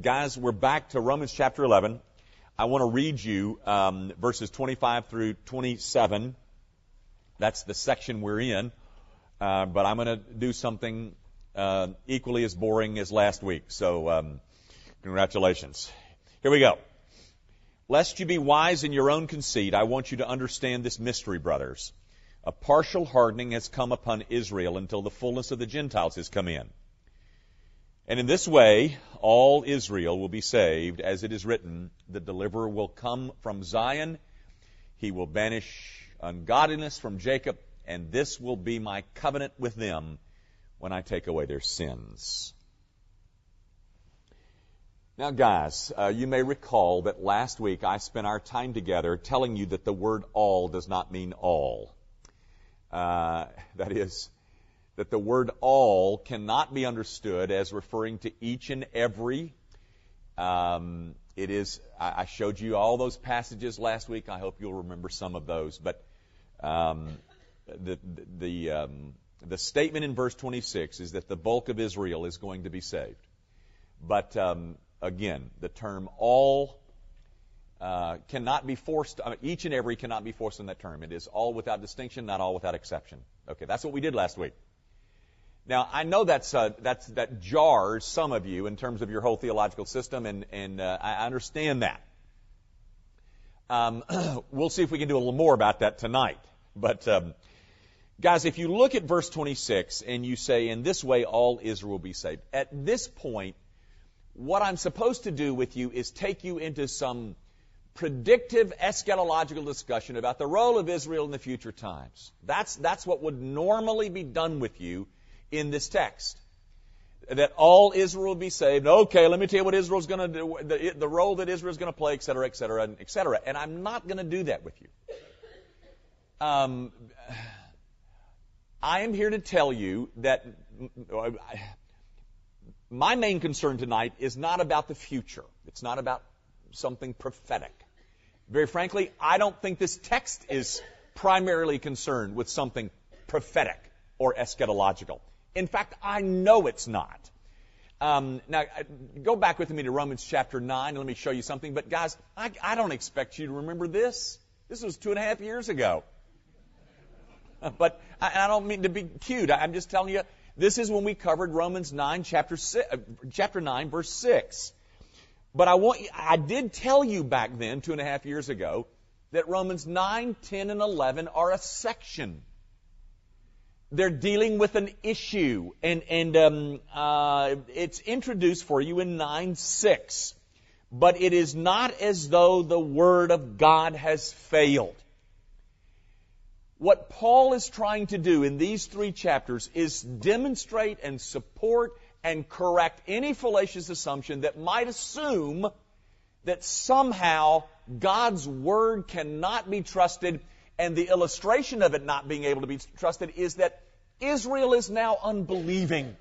guys, we're back to Romans chapter 11. I want to read you um, verses 25 through 27. That's the section we're in. Uh, but I'm going to do something uh, equally as boring as last week. So, um, congratulations. Here we go. Lest you be wise in your own conceit, I want you to understand this mystery, brothers. A partial hardening has come upon Israel until the fullness of the Gentiles has come in. And in this way, all Israel will be saved, as it is written, the deliverer will come from Zion. He will banish ungodliness from Jacob, and this will be my covenant with them when I take away their sins. Now, guys, uh, you may recall that last week I spent our time together telling you that the word all does not mean all. Uh, that is, that the word all cannot be understood as referring to each and every. Um, it is, I showed you all those passages last week. I hope you'll remember some of those. But um, the, the, um, the statement in verse 26 is that the bulk of Israel is going to be saved. But um, again, the term all uh, cannot be forced, mean, each and every cannot be forced in that term. It is all without distinction, not all without exception. Okay, that's what we did last week. Now, I know that's, uh, that's, that jars some of you in terms of your whole theological system, and, and uh, I understand that. Um, we'll see if we can do a little more about that tonight. But, um, guys, if you look at verse 26 and you say, in this way all Israel will be saved, at this point, what I'm supposed to do with you is take you into some predictive eschatological discussion about the role of Israel in the future times. That's, that's what would normally be done with you in this text. That all Israel will be saved. Okay, let me tell you what Israel's going to do, the, the role that Israel's going to play, et cetera, et cetera, et cetera. And I'm not going to do that with you. Um, I am here to tell you that my main concern tonight is not about the future. It's not about something prophetic. Very frankly, I don't think this text is primarily concerned with something prophetic or eschatological. In fact, I know it's not. Um, now, uh, go back with me to Romans chapter 9. and Let me show you something. But, guys, I, I don't expect you to remember this. This was two and a half years ago. But I, I don't mean to be cute. I'm just telling you, this is when we covered Romans 9, chapter, six, uh, chapter 9, verse 6. But I want, I did tell you back then, two and a half years ago, that Romans 9, 10, and 11 are a section they're dealing with an issue, and and um, uh, it's introduced for you in nine six, but it is not as though the word of God has failed. What Paul is trying to do in these three chapters is demonstrate and support and correct any fallacious assumption that might assume that somehow God's word cannot be trusted and the illustration of it not being able to be trusted is that Israel is now unbelieving.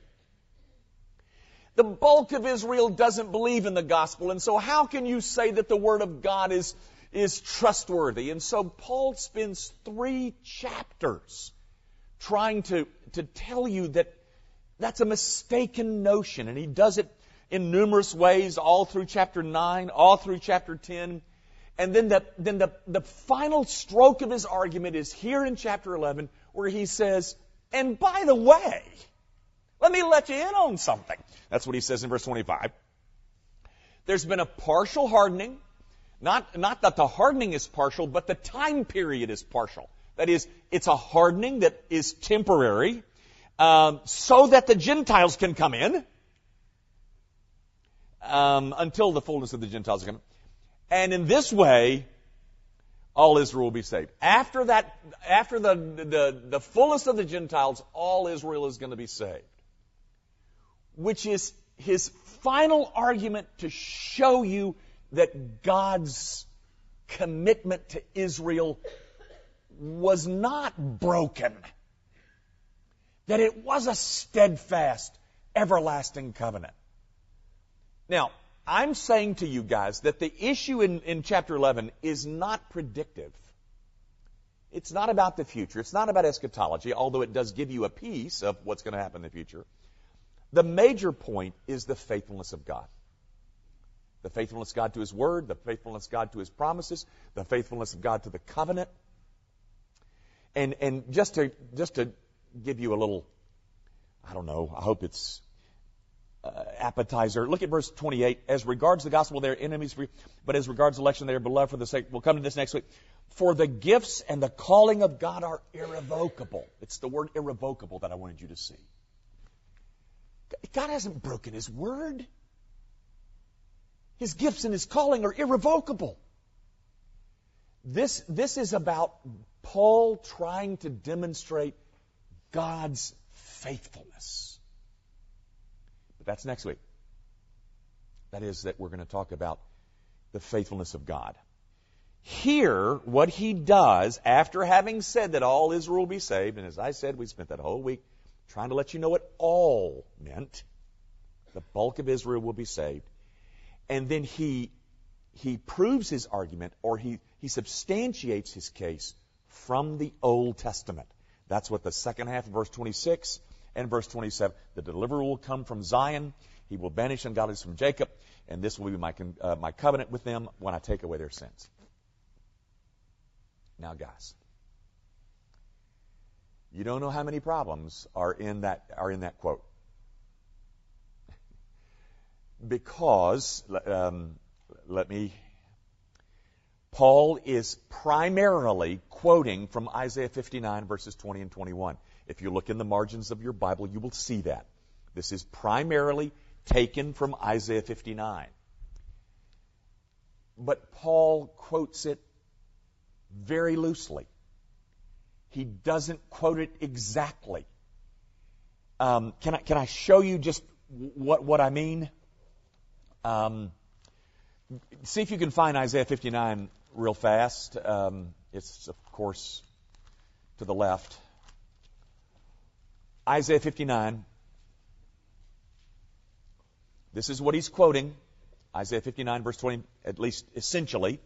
The bulk of Israel doesn't believe in the gospel, and so how can you say that the word of God is, is trustworthy? And so Paul spends three chapters trying to, to tell you that that's a mistaken notion, and he does it in numerous ways all through chapter 9, all through chapter 10. And then the, then the, the final stroke of his argument is here in chapter 11, where he says, and by the way, let me let you in on something. That's what he says in verse 25. There's been a partial hardening. Not, not that the hardening is partial, but the time period is partial. That is, it's a hardening that is temporary, um, so that the Gentiles can come in um, until the fullness of the Gentiles come. And in this way, all Israel will be saved. After that, after the, the, the fullest of the Gentiles, all Israel is going to be saved. Which is his final argument to show you that God's commitment to Israel was not broken. That it was a steadfast, everlasting covenant. Now, I'm saying to you guys that the issue in, in chapter 11 is not predictive. It's not about the future. It's not about eschatology, although it does give you a piece of what's going to happen in the future. The major point is the faithfulness of God. The faithfulness of God to His Word, the faithfulness of God to His promises, the faithfulness of God to the covenant. And, and just to, just to give you a little, I don't know, I hope it's uh, appetizer. Look at verse 28. As regards the gospel, they are enemies you, but as regards election, they are beloved for the sake. We'll come to this next week. For the gifts and the calling of God are irrevocable. It's the word irrevocable that I wanted you to see. God hasn't broken His word. His gifts and His calling are irrevocable. This, this is about Paul trying to demonstrate God's faithfulness. But that's next week. That is, that we're going to talk about the faithfulness of God. Here, what he does, after having said that all Israel will be saved, and as I said, we spent that whole week trying to let you know what all meant. The bulk of Israel will be saved. And then he, he proves his argument, or he, he substantiates his case from the Old Testament. That's what the second half of verse 26 and verse 27. The deliverer will come from Zion. He will banish ungodliness from Jacob, and this will be my, uh, my covenant with them when I take away their sins. Now, guys, you don't know how many problems are in that, are in that quote. because, um, let me, Paul is primarily quoting from Isaiah 59 verses 20 and 21. If you look in the margins of your Bible, you will see that. This is primarily taken from Isaiah 59. But Paul quotes it very loosely. He doesn't quote it exactly. Um, can I can I show you just what what I mean? Um, see if you can find Isaiah 59 real fast. Um, it's of course to the left. Isaiah 59. This is what he's quoting. Isaiah 59 verse 20, at least essentially.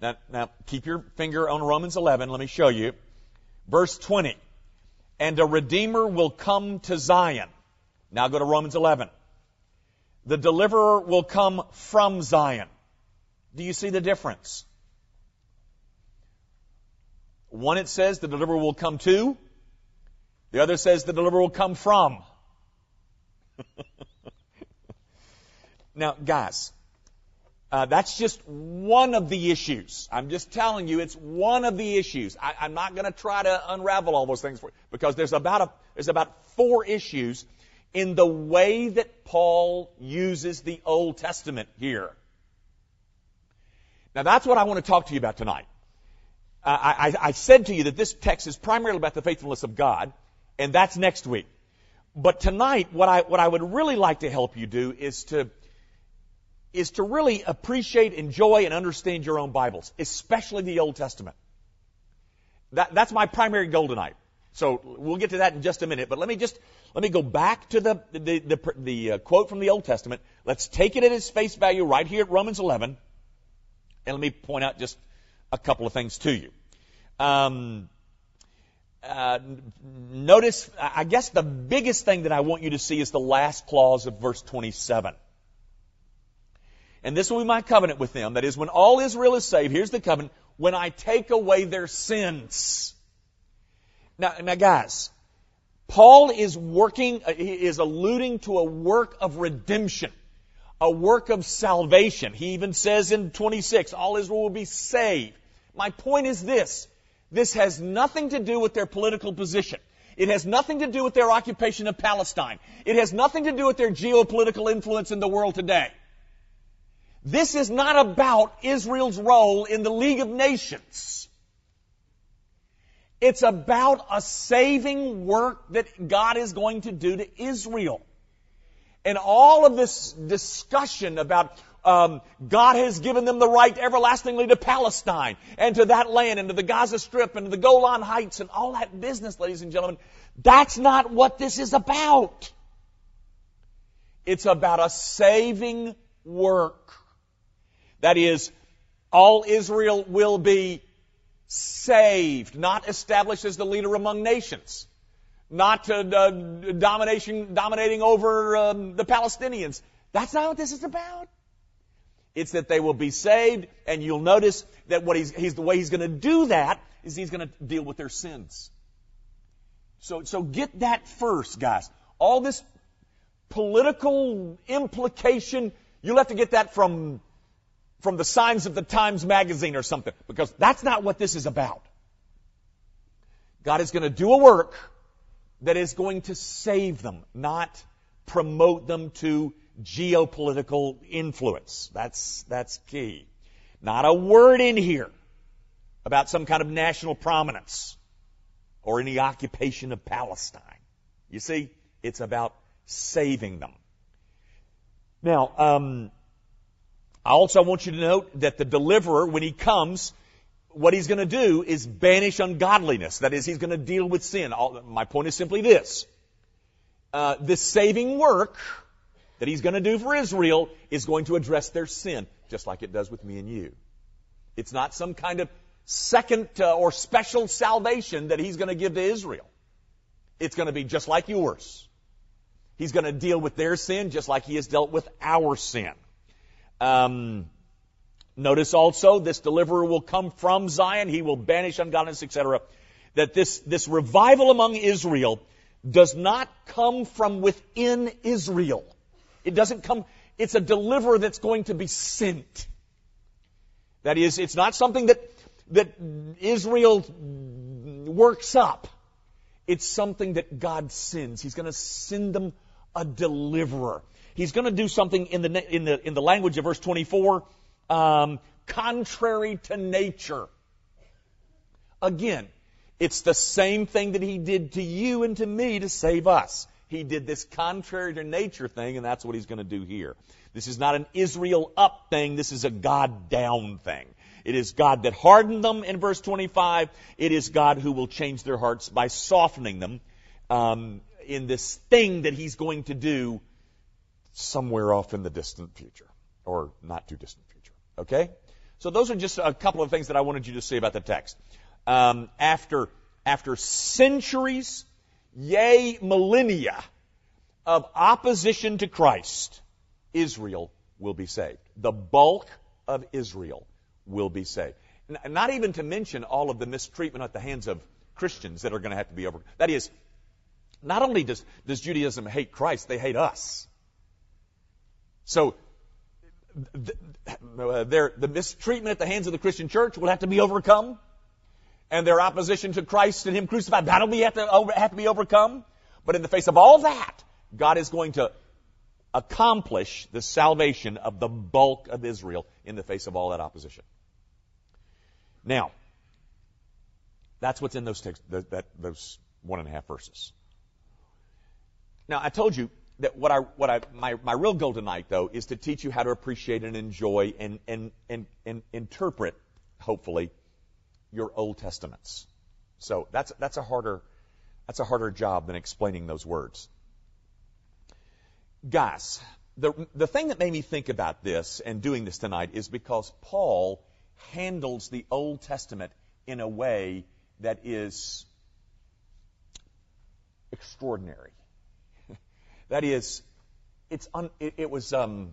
Now, now, keep your finger on Romans 11. Let me show you. Verse 20. And a Redeemer will come to Zion. Now go to Romans 11. The deliverer will come from Zion. Do you see the difference? One it says the deliverer will come to. The other says the deliverer will come from. now, guys, uh, that's just one of the issues. I'm just telling you, it's one of the issues. I, am not going to try to unravel all those things for, you because there's about a, there's about four issues in the way that Paul uses the Old Testament here. Now that's what I want to talk to you about tonight. I, I said to you that this text is primarily about the faithfulness of God, and that's next week. But tonight, what I, what I would really like to help you do is to is to really appreciate, enjoy, and understand your own Bibles, especially the Old Testament. That, that's my primary goal tonight. So we'll get to that in just a minute. But let me just let me go back to the the, the, the uh, quote from the Old Testament. Let's take it at its face value right here at Romans 11, and let me point out just a couple of things to you. Um, uh, notice, I guess the biggest thing that I want you to see is the last clause of verse 27. And this will be my covenant with them. That is, when all Israel is saved, here's the covenant, when I take away their sins. Now, now guys, Paul is working, uh, he is alluding to a work of redemption, a work of salvation. He even says in 26, all Israel will be saved. My point is this. This has nothing to do with their political position. It has nothing to do with their occupation of Palestine. It has nothing to do with their geopolitical influence in the world today. This is not about Israel's role in the League of Nations. It's about a saving work that God is going to do to Israel. And all of this discussion about um, God has given them the right everlastingly to Palestine and to that land and to the Gaza Strip and to the Golan Heights and all that business, ladies and gentlemen. That's not what this is about. It's about a saving work. That is, all Israel will be saved, not established as the leader among nations, not uh, domination, dominating over um, the Palestinians. That's not what this is about. It's that they will be saved, and you'll notice that what he's, he's the way he's going to do that is he's going to deal with their sins. So, so get that first, guys. All this political implication, you'll have to get that from, from the signs of the Times magazine or something, because that's not what this is about. God is going to do a work that is going to save them, not promote them to geopolitical influence. That's, that's key. Not a word in here about some kind of national prominence or any occupation of Palestine. You see, it's about saving them. Now, um, I also want you to note that the deliverer, when he comes, what he's going to do is banish ungodliness. That is, he's going to deal with sin. My point is simply this. Uh, this saving work that he's going to do for Israel is going to address their sin, just like it does with me and you. It's not some kind of second uh, or special salvation that he's going to give to Israel. It's going to be just like yours. He's going to deal with their sin just like he has dealt with our sin. Um, notice also this deliverer will come from Zion. He will banish ungodliness, etc. That this, this revival among Israel does not come from within Israel. It doesn't come, it's a deliverer that's going to be sent. That is, it's not something that, that Israel works up. It's something that God sends. He's going to send them a deliverer. He's going to do something in the, in the, in the language of verse 24, um, contrary to nature. Again, it's the same thing that he did to you and to me to save us. He did this contrary to nature thing, and that's what he's going to do here. This is not an Israel up thing. This is a God down thing. It is God that hardened them in verse 25. It is God who will change their hearts by softening them. Um, in this thing that he's going to do somewhere off in the distant future, or not too distant future. Okay? So those are just a couple of things that I wanted you to see about the text. Um, after after centuries, yea, millennia of opposition to Christ, Israel will be saved. The bulk of Israel will be saved. Not even to mention all of the mistreatment at the hands of Christians that are going to have to be over. That is, not only does, does Judaism hate Christ, they hate us. So, uh, the, the mistreatment at the hands of the Christian church will have to be overcome. And their opposition to Christ and Him crucified, that'll be, have, to over, have to be overcome. But in the face of all that, God is going to accomplish the salvation of the bulk of Israel in the face of all that opposition. Now, that's what's in those that, that, those one and a half verses. Now, I told you that what I, what I, my, my real goal tonight, though, is to teach you how to appreciate and enjoy and, and, and, and interpret, hopefully, your Old Testaments. So that's, that's a harder, that's a harder job than explaining those words. Guys, the, the thing that made me think about this and doing this tonight is because Paul handles the Old Testament in a way that is extraordinary. That is, it's un, it, it was um,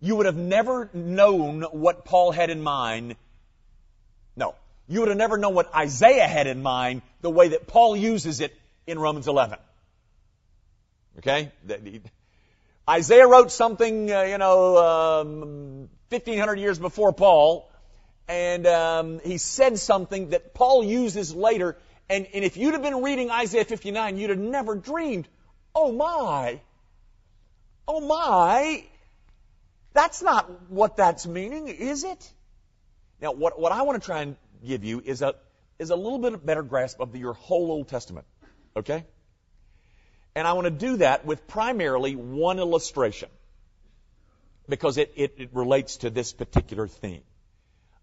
you would have never known what Paul had in mind. No, you would have never known what Isaiah had in mind the way that Paul uses it in Romans 11. Okay, Isaiah wrote something, uh, you know, um, 1500 years before Paul, and um, he said something that Paul uses later and, and if you'd have been reading Isaiah 59, you'd have never dreamed, oh my, oh my, that's not what that's meaning, is it? Now, what, what I want to try and give you is a, is a little bit better grasp of the, your whole Old Testament. Okay? And I want to do that with primarily one illustration because it, it, it relates to this particular theme.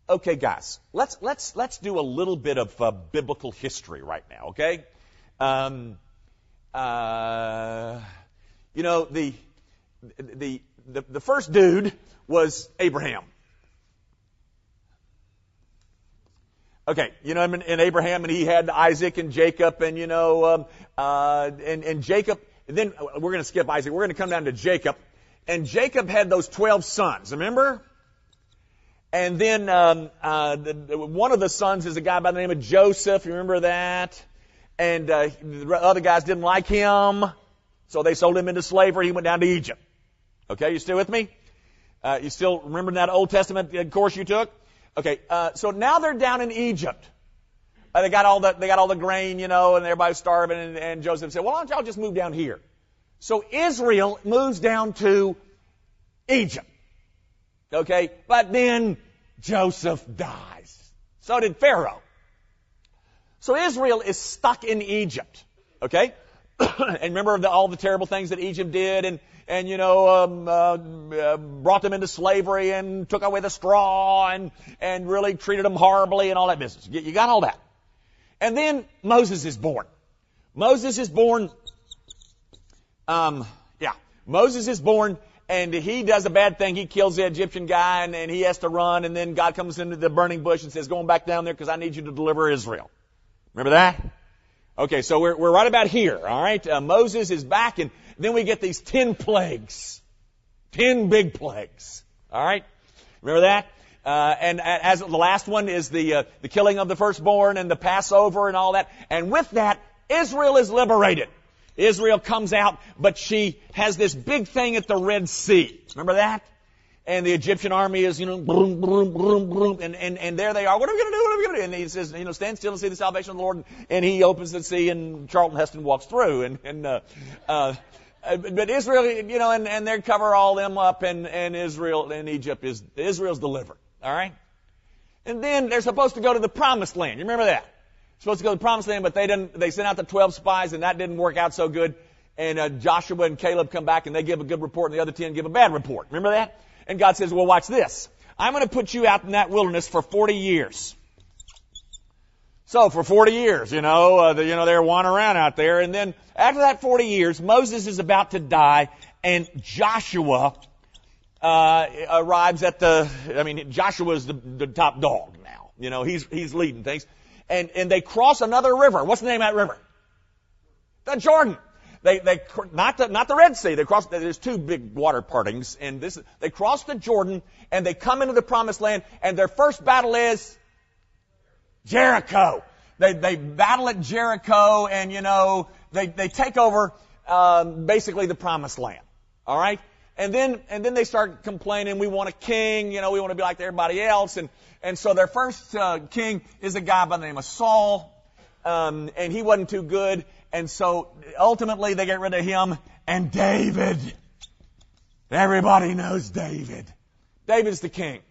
Okay, guys, let's let's let's do a little bit of uh, biblical history right now. Okay, um, uh, you know the, the the the first dude was Abraham. Okay, you know, and, and Abraham, and he had Isaac and Jacob, and you know, um, uh, and and Jacob then uh, we're going to skip Isaac. We're going to come down to Jacob. And Jacob had those 12 sons, remember? And then um, uh, the, the, one of the sons is a guy by the name of Joseph. You remember that? And uh, the other guys didn't like him, so they sold him into slavery. He went down to Egypt. Okay, you still with me? Uh, you still remember that Old Testament course you took? Okay, uh, so now they're down in Egypt. Uh, they got all the they got all the grain, you know, and everybody's starving. And, and Joseph said, "Well, why don't y'all just move down here?" So Israel moves down to Egypt. Okay, but then Joseph dies. So did Pharaoh. So Israel is stuck in Egypt. Okay, and remember the, all the terrible things that Egypt did, and and you know um, uh, uh, brought them into slavery and took away the straw and and really treated them horribly and all that business. You got all that. And then Moses is born. Moses is born. Um, yeah, Moses is born, and he does a bad thing. He kills the Egyptian guy, and, and he has to run. And then God comes into the burning bush and says, "Going back down there because I need you to deliver Israel." Remember that? Okay, so we're we're right about here. All right, uh, Moses is back, and then we get these ten plagues, ten big plagues. All right, remember that? Uh, and as the last one is the uh, the killing of the firstborn and the Passover and all that. And with that, Israel is liberated. Israel comes out, but she has this big thing at the Red Sea. Remember that? And the Egyptian army is, you know, boom, boom, boom, boom, and, and, and there they are. What are we going to do? What are we going to do? And he says, you know, stand still and see the salvation of the Lord. And he opens the sea, and Charlton Heston walks through. And, and uh, uh, but Israel, you know, and, and they cover all them up, and, and Israel and Egypt is Israel's delivered. All right? And then they're supposed to go to the promised land. You remember that? Supposed to go to the promised land, but they didn't, they sent out the 12 spies and that didn't work out so good. And uh, Joshua and Caleb come back and they give a good report and the other 10 give a bad report. Remember that? And God says, well, watch this. I'm going to put you out in that wilderness for 40 years. So for 40 years, you know, uh, the, you know, they're wandering around out there. And then after that 40 years, Moses is about to die and Joshua uh, arrives at the, I mean, Joshua's the, the top dog now. You know, he's, he's leading things. And, and they cross another river. What's the name of that river? The Jordan. They, they, not the, not the Red Sea. They cross, there's two big water partings and this, they cross the Jordan and they come into the promised land and their first battle is Jericho. They, they battle at Jericho and, you know, they, they take over, um, basically the promised land. All right? And then, and then they start complaining, we want a king, you know, we want to be like everybody else. And, and so their first uh, king is a guy by the name of Saul. Um, and he wasn't too good. And so ultimately they get rid of him and David. Everybody knows David. David's the king.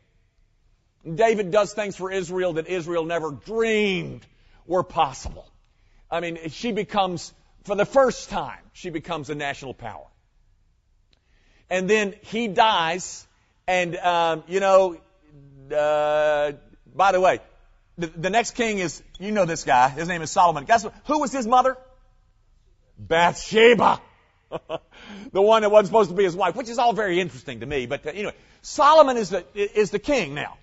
David does things for Israel that Israel never dreamed were possible. I mean, she becomes, for the first time, she becomes a national power and then he dies, and um, you know, uh, by the way, the, the next king is you know this guy. His name is Solomon. Guess what? Who was his mother? Bathsheba. the one that wasn't supposed to be his wife, which is all very interesting to me. But uh, anyway, Solomon is the is the king now.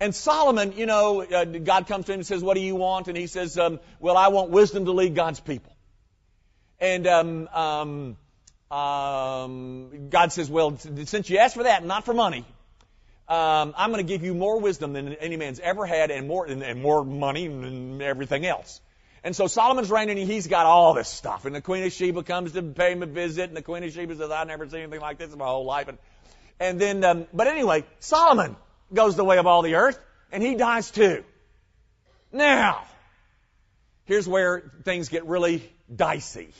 And Solomon, you know, uh, God comes to him and says, "What do you want?" And he says, um, "Well, I want wisdom to lead God's people." And um, um, um, God says, well, since you asked for that, not for money, um, I'm going to give you more wisdom than any man's ever had, and more and, and more money and everything else. And so Solomon's reigning, and he's got all this stuff. And the Queen of Sheba comes to pay him a visit, and the Queen of Sheba says, "I've never seen anything like this in my whole life." And and then, um, but anyway, Solomon goes the way of all the earth, and he dies too. Now, here's where things get really dicey.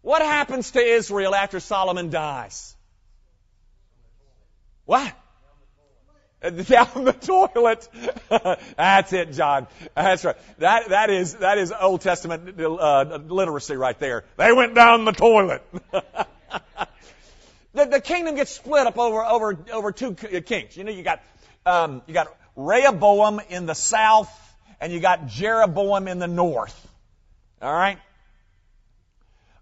What happens to Israel after Solomon dies? What? Down the toilet. That's it, John. That's right. That that is that is Old Testament uh, literacy right there. They went down the toilet. the, the kingdom gets split up over over over two kings. You know, you got um, you got Rehoboam in the south, and you got Jeroboam in the north. All right.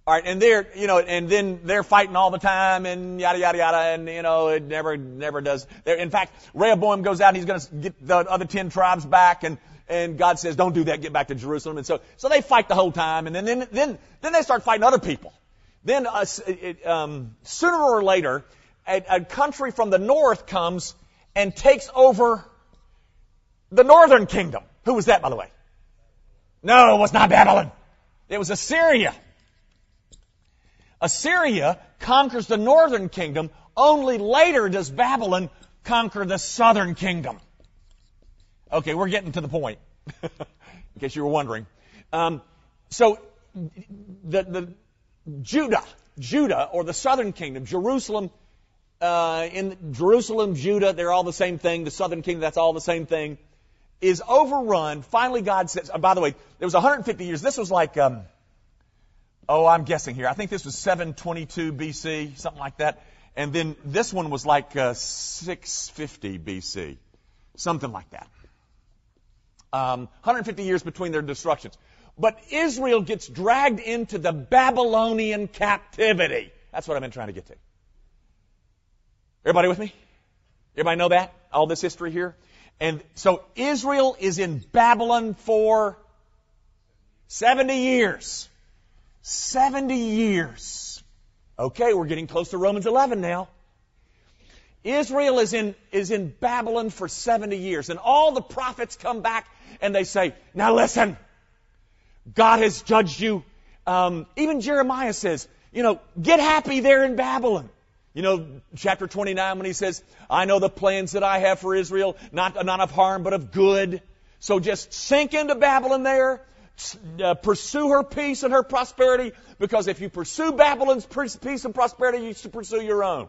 All right, and they're, you know, and then they're fighting all the time and yada, yada, yada, and, you know, it never, never does. They're, in fact, Rehoboam goes out and he's going to get the other ten tribes back and, and God says, don't do that, get back to Jerusalem. And so, so they fight the whole time and then, then, then, then they start fighting other people. Then uh, it, um, sooner or later, a, a country from the north comes and takes over the northern kingdom. Who was that, by the way? No, it was not Babylon. It was Assyria. Assyria conquers the northern kingdom. Only later does Babylon conquer the southern kingdom. Okay, we're getting to the point. In case you were wondering. Um, so, the, the Judah, Judah, or the southern kingdom, Jerusalem, uh, in Jerusalem, Judah, they're all the same thing. The southern kingdom, that's all the same thing, is overrun. Finally, God says, oh, by the way, there was 150 years. This was like, um, oh, I'm guessing here. I think this was 722 BC, something like that. And then this one was like uh, 650 BC, something like that. Um, 150 years between their destructions. But Israel gets dragged into the Babylonian captivity. That's what I've been trying to get to. Everybody with me? Everybody know that? All this history here? And so Israel is in Babylon for 70 years. 70 years. Okay, we're getting close to Romans 11 now. Israel is in, is in Babylon for 70 years. And all the prophets come back and they say, now listen, God has judged you. Um, even Jeremiah says, you know, get happy there in Babylon. You know, chapter 29 when he says, I know the plans that I have for Israel, not, not of harm, but of good. So just sink into Babylon there, uh, pursue her peace and her prosperity, because if you pursue Babylon's peace and prosperity, you should pursue your own.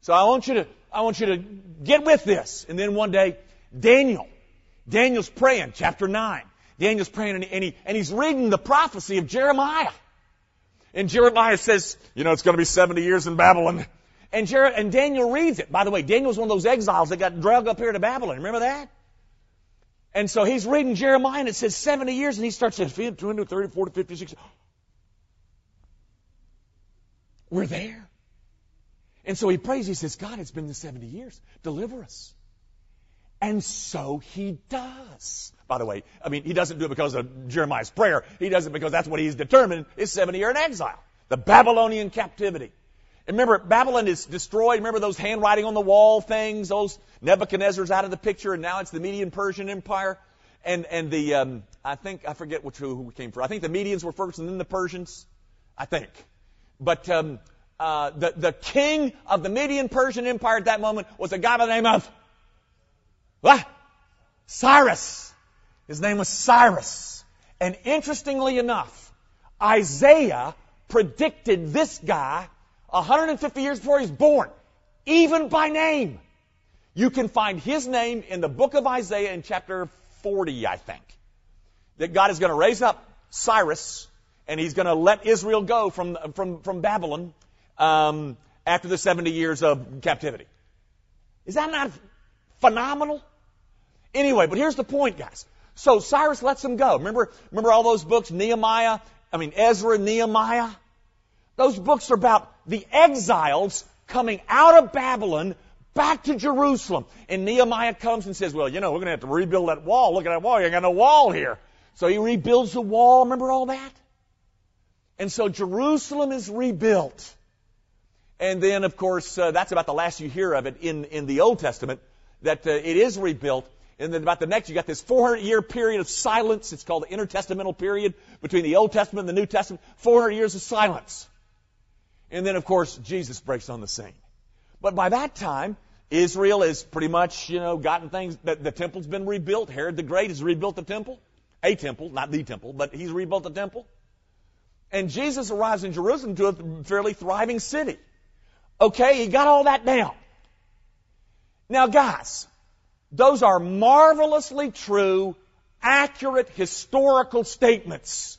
So I want you to, I want you to get with this. And then one day, Daniel, Daniel's praying, chapter 9. Daniel's praying and, he, and, he, and he's reading the prophecy of Jeremiah. And Jeremiah says, you know, it's going to be 70 years in Babylon. And, Jer- and Daniel reads it. By the way, Daniel was one of those exiles that got dragged up here to Babylon. Remember that? And so he's reading Jeremiah and it says 70 years and he starts saying 20, 30, 40, 50, 60. We're there. And so he prays. He says, God, it's been the 70 years. Deliver us. And so he does. By the way, I mean, he doesn't do it because of Jeremiah's prayer. He does it because that's what he's determined is 70 year in exile. The Babylonian captivity. And remember, Babylon is destroyed. Remember those handwriting on the wall things? Those Nebuchadnezzar's out of the picture, and now it's the Median Persian Empire. And and the um, I think I forget which who, who came first. I think the Medians were first, and then the Persians. I think. But um, uh, the the king of the Median Persian Empire at that moment was a guy by the name of what? Cyrus. His name was Cyrus. And interestingly enough, Isaiah predicted this guy 150 years before he was born, even by name. You can find his name in the book of Isaiah in chapter 40, I think. That God is going to raise up Cyrus and he's going to let Israel go from, from, from Babylon um, after the 70 years of captivity. Is that not phenomenal? Anyway, but here's the point, guys. So Cyrus lets them go. Remember, remember all those books, Nehemiah, I mean, Ezra, Nehemiah? Those books are about the exiles coming out of Babylon back to Jerusalem. And Nehemiah comes and says, well, you know, we're going to have to rebuild that wall. Look at that wall. You got no wall here. So he rebuilds the wall. Remember all that? And so Jerusalem is rebuilt. And then, of course, uh, that's about the last you hear of it in, in the Old Testament, that uh, it is rebuilt. And then about the next, you got this 400 year period of silence. It's called the intertestamental period between the Old Testament and the New Testament. 400 years of silence. And then, of course, Jesus breaks on the scene. But by that time, Israel is pretty much, you know, gotten things, the, the temple's been rebuilt. Herod the Great has rebuilt the temple. A temple, not the temple, but he's rebuilt the temple. And Jesus arrives in Jerusalem to a fairly thriving city. Okay, he got all that down. Now guys, those are marvelously true, accurate historical statements.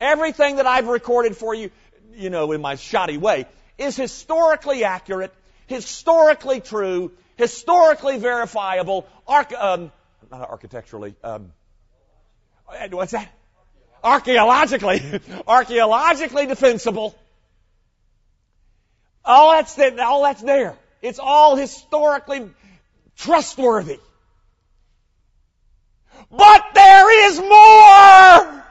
Everything that I've recorded for you, you know, in my shoddy way, is historically accurate, historically true, historically verifiable, arch- um, not architecturally, um, what's that? Archaeologically, archaeologically defensible. All that's, all that's there. It's all historically trustworthy. But there is more!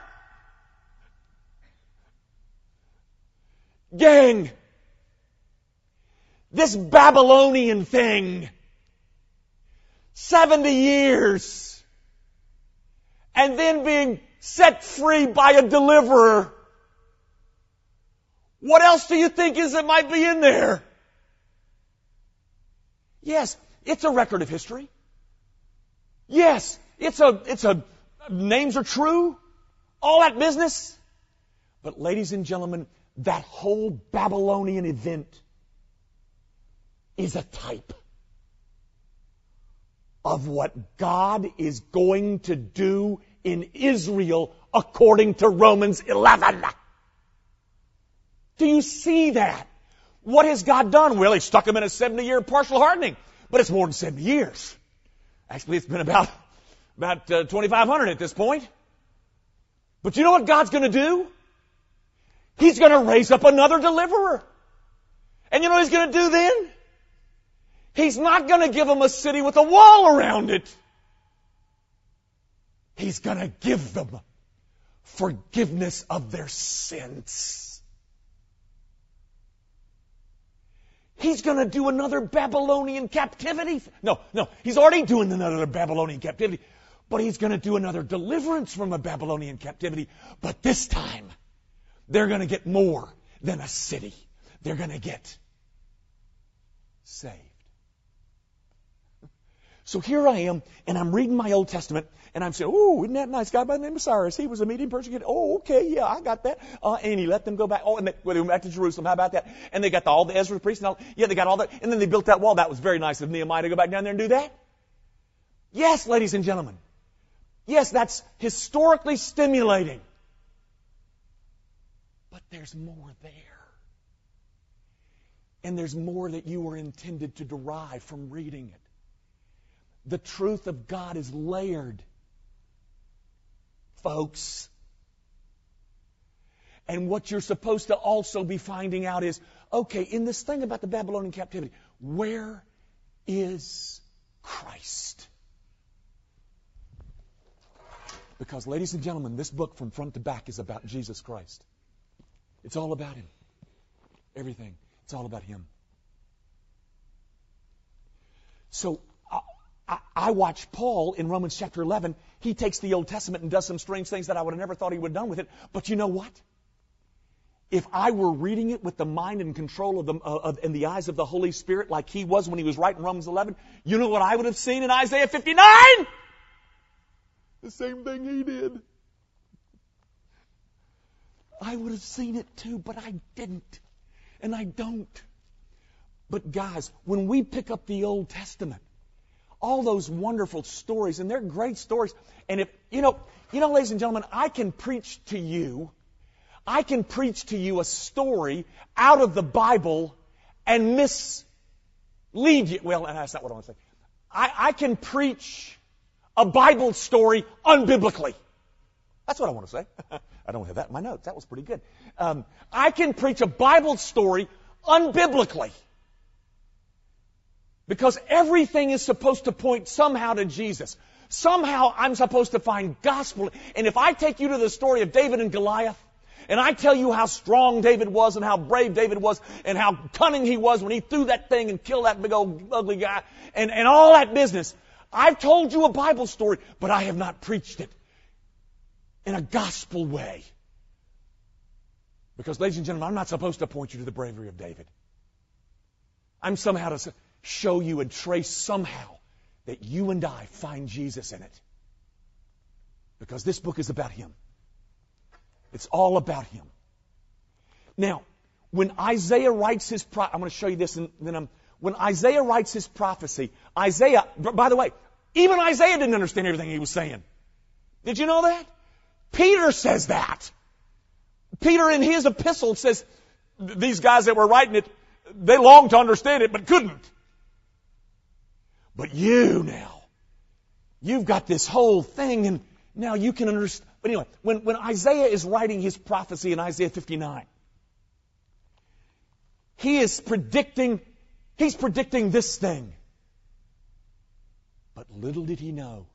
Gang, this Babylonian thing, 70 years, and then being set free by a deliverer. What else do you think is that might be in there? Yes, it's a record of history. Yes, it's a, it's a, names are true. All that business. But ladies and gentlemen, that whole Babylonian event is a type of what God is going to do in Israel according to Romans 11. Do you see that? What has God done? Well, He stuck them in a 70 year partial hardening, but it's more than 70 years. Actually, it's been about, about uh, 2,500 at this point. But you know what God's going to do? He's going to raise up another deliverer. And you know what he's going to do then? He's not going to give them a city with a wall around it. He's going to give them forgiveness of their sins. He's going to do another Babylonian captivity. No, no, he's already doing another Babylonian captivity. But he's going to do another deliverance from a Babylonian captivity. But this time, they're going to get more than a city. They're going to get saved. So here I am, and I'm reading my Old Testament, and I'm saying, "Oh, isn't that nice guy by the name of Cyrus? He was a medium persecuted. Oh, okay, yeah, I got that. Uh, and he let them go back. Oh, and they, well, they went back to Jerusalem. How about that? And they got the, all the Ezra priests and all. Yeah, they got all that. And then they built that wall. That was very nice of Nehemiah to go back down there and do that. Yes, ladies and gentlemen. Yes, that's historically stimulating. But there's more there. And there's more that you were intended to derive from reading it. The truth of God is layered, folks. And what you're supposed to also be finding out is okay, in this thing about the Babylonian captivity, where is Christ? Because, ladies and gentlemen, this book from front to back is about Jesus Christ. It's all about Him. Everything. It's all about Him. So, I, I watch Paul in Romans chapter 11. He takes the Old Testament and does some strange things that I would have never thought he would have done with it. But you know what? If I were reading it with the mind and control of the, uh, of, in the eyes of the Holy Spirit like he was when he was writing Romans 11, you know what I would have seen in Isaiah 59? The same thing he did. I would have seen it too, but I didn't. And I don't. But guys, when we pick up the Old Testament, all those wonderful stories, and they're great stories. And if, you know, you know, ladies and gentlemen, I can preach to you, I can preach to you a story out of the Bible and mislead you. Well, and that's not what I want to say. I, I can preach a Bible story unbiblically. That's what I want to say. I don't have that in my notes. That was pretty good. Um, I can preach a Bible story unbiblically. Because everything is supposed to point somehow to Jesus. Somehow I'm supposed to find gospel. And if I take you to the story of David and Goliath, and I tell you how strong David was and how brave David was and how cunning he was when he threw that thing and killed that big old ugly guy and, and all that business, I've told you a Bible story, but I have not preached it in a gospel way. Because, ladies and gentlemen, I'm not supposed to point you to the bravery of David. I'm somehow to show you and trace somehow that you and I find Jesus in it. Because this book is about Him. It's all about Him. Now, when Isaiah writes his pro- I'm going to show you this and then I'm, when Isaiah writes his prophecy, Isaiah, by the way, even Isaiah didn't understand everything he was saying. Did you know that? Peter says that. Peter in his epistle says, these guys that were writing it, they longed to understand it, but couldn't. But you now, you've got this whole thing and now you can understand. But anyway, when, when Isaiah is writing his prophecy in Isaiah 59, he is predicting, he's predicting this thing. But little did he know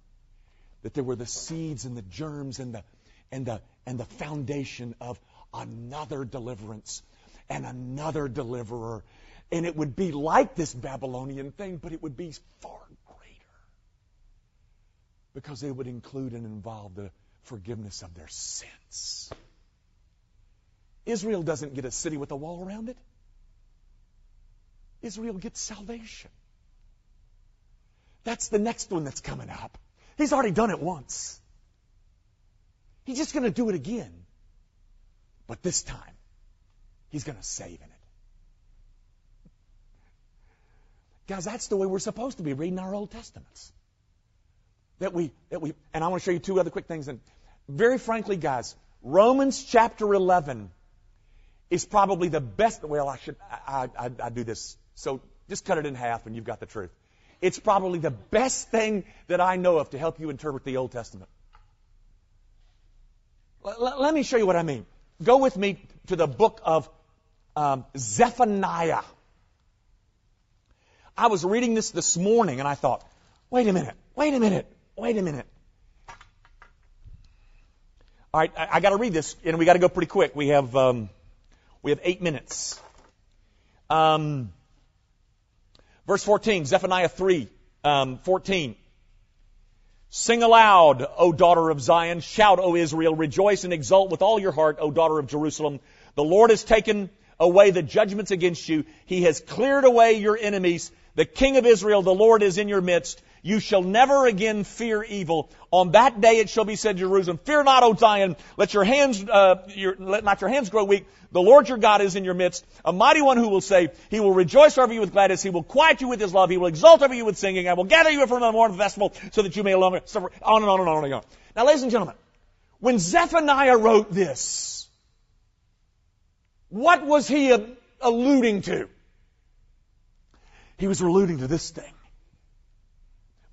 that there were the seeds and the germs and the, and the, and the foundation of another deliverance. and another deliverer. And it would be like this Babylonian thing, but it would be far greater. Because it would include and involve the forgiveness of their sins. Israel doesn't get a city with a wall around it. Israel gets salvation. That's the next one that's coming up. He's already done it once. He's just going to do it again. But this time, he's going to save in it. Guys, that's the way we're supposed to be reading our Old Testaments. That we, that we, and I want to show you two other quick things. And very frankly, guys, Romans chapter 11 is probably the best, well, I should, I, I, I do this. So just cut it in half and you've got the truth. It's probably the best thing that I know of to help you interpret the Old Testament. L- let me show you what I mean. Go with me to the book of um, Zephaniah. I was reading this this morning and I thought, wait a minute, wait a minute, wait a minute. All right, I, I got to read this, and we got to go pretty quick. We have um, we have eight minutes. Um, Verse 14, Zephaniah 3, um, 14. Sing aloud, O daughter of Zion. Shout, O Israel. Rejoice and exult with all your heart, O daughter of Jerusalem. The Lord has taken away the judgments against you. He has cleared away your enemies. The King of Israel, the Lord is in your midst. You shall never again fear evil. On that day it shall be said to Jerusalem, Fear not, O Zion. Let your hands, uh, your, let not your hands grow weak. The Lord your God is in your midst, a mighty one who will say, He will rejoice over you with gladness. He will quiet you with His love. He will exult over you with singing. I will gather you from the morning festival so that you may longer suffer. On and on and on and on. Now, ladies and gentlemen, when Zephaniah wrote this, what was he alluding to? He was alluding to this thing.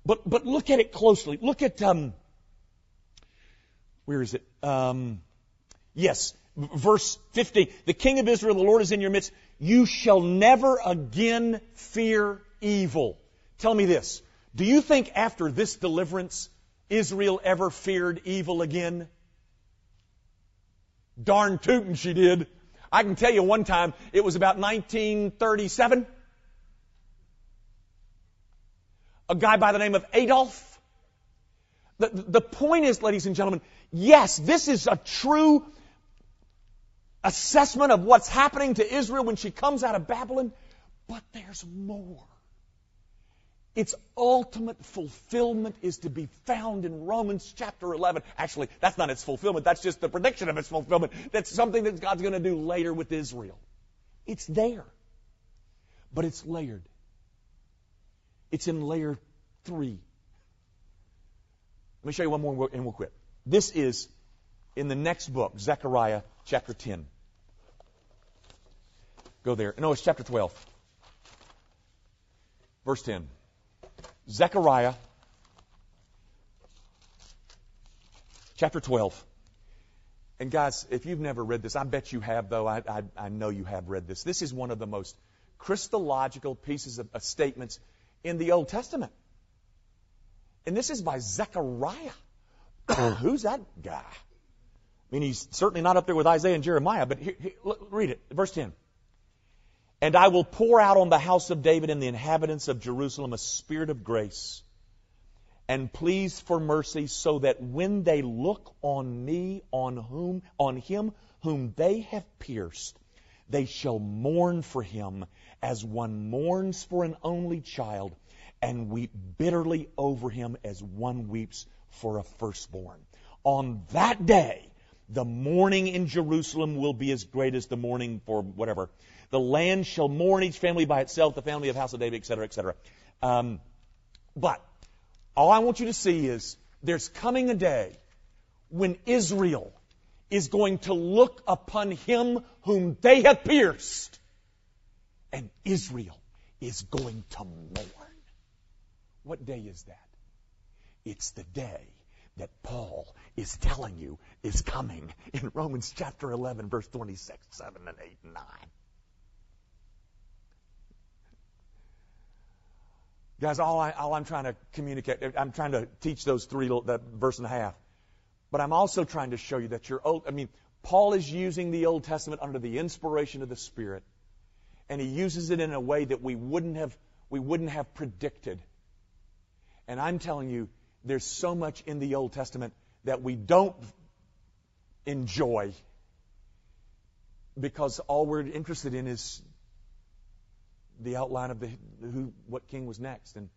But, but look at it closely. Look at, um, where is it? Um, yes, verse 50. The King of Israel, the Lord is in your midst. You shall never again fear evil. Tell me this. Do you think after this deliverance, Israel ever feared evil again? Darn tootin' she did. I can tell you one time, it was about 1937 a guy by the name of Adolf. The, the point is, ladies and gentlemen, yes, this is a true assessment of what's happening to Israel when she comes out of Babylon, but there's more. Its ultimate fulfillment is to be found in Romans chapter 11. Actually, that's not its fulfillment. That's just the prediction of its fulfillment. That's something that God's going to do later with Israel. It's there. But it's layered. It's in layer three. Let me show you one more and we'll quit. This is in the next book, Zechariah chapter 10. Go there. No, it's chapter 12. Verse 10. Zechariah chapter 12. And guys, if you've never read this, I bet you have, though. I, I, I know you have read this. This is one of the most Christological pieces of, of statements in the Old Testament. And this is by Zechariah. Who's that guy? I mean, he's certainly not up there with Isaiah and Jeremiah, but here, here, read it. Verse 10. And I will pour out on the house of David and the inhabitants of Jerusalem a spirit of grace and pleas for mercy so that when they look on me, on whom, on him whom they have pierced, they shall mourn for him as one mourns for an only child, and weep bitterly over him as one weeps for a firstborn. On that day, the mourning in Jerusalem will be as great as the mourning for whatever. The land shall mourn each family by itself, the family of House of David, etc., etc. Um, but all I want you to see is there's coming a day when Israel is going to look upon him whom they have pierced and Israel is going to mourn. What day is that? It's the day that Paul is telling you is coming in Romans chapter 11, verse 26, 7, and 8, and 9. Guys, all, I, all I'm trying to communicate, I'm trying to teach those three, that verse and a half. But I'm also trying to show you that you're, old. I mean, Paul is using the Old Testament under the inspiration of the Spirit, and he uses it in a way that we wouldn't have, we wouldn't have predicted. And I'm telling you, there's so much in the Old Testament that we don't enjoy because all we're interested in is the outline of the who what king was next and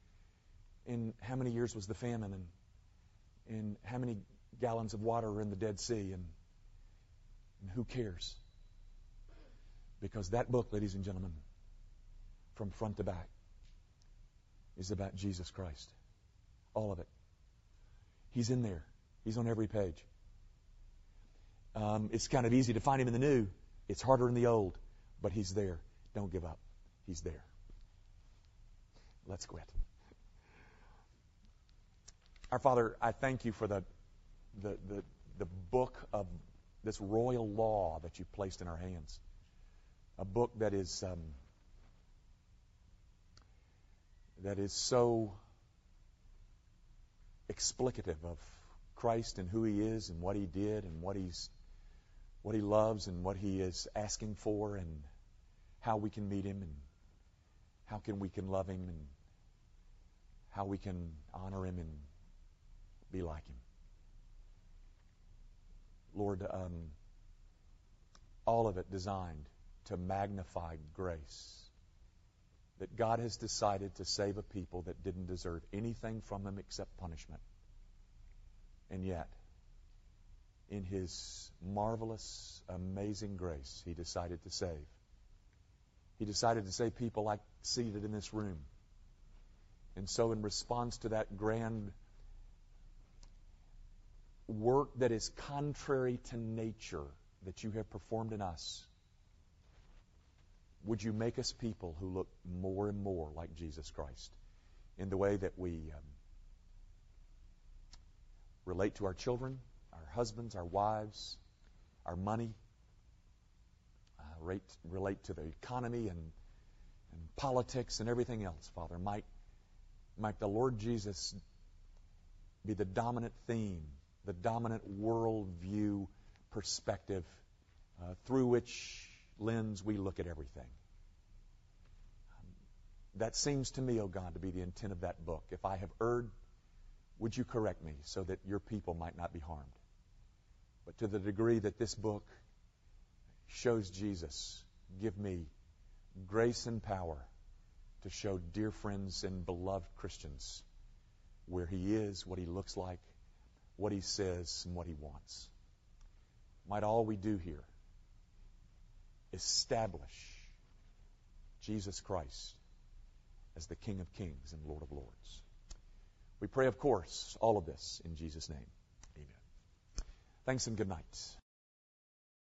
and how many years was the famine and and how many gallons of water are in the Dead Sea and, and who cares? Because that book, ladies and gentlemen, from front to back, is about Jesus Christ. All of it. He's in there. He's on every page. Um, it's kind of easy to find him in the new. It's harder in the old, but he's there. Don't give up. He's there. Let's quit. Our Father, I thank you for the, the, the, the book of this royal law that you've placed in our hands. A book that is um, that is so explicative of Christ and who He is and what He did and what He's what He loves and what He is asking for and how we can meet Him and how can we can love Him and how we can honor Him and be like Him. Lord, um, all of it designed to magnify grace. That God has decided to save a people that didn't deserve anything from Him except punishment. And yet, in His marvelous, amazing grace, He decided to save. He decided to save people like seated in this room. And so, in response to that grand work that is contrary to nature that you have performed in us, would you make us people who look more and more like Jesus Christ in the way that we um, relate to our children, our husbands, our wives, our money, uh, rate, relate to the economy and, and politics and everything else, Father. Might, might the Lord Jesus be the dominant theme the dominant worldview perspective uh, through which lens we look at everything. That seems to me, O oh God, to be the intent of that book. If I have erred, would you correct me so that your people might not be harmed? But to the degree that this book shows Jesus, give me grace and power to show dear friends and beloved Christians where he is, what he looks like, what he says and what he wants. Might all we do here establish Jesus Christ as the King of Kings and Lord of Lords. We pray, of course, all of this in Jesus' name. Amen. Thanks and good night.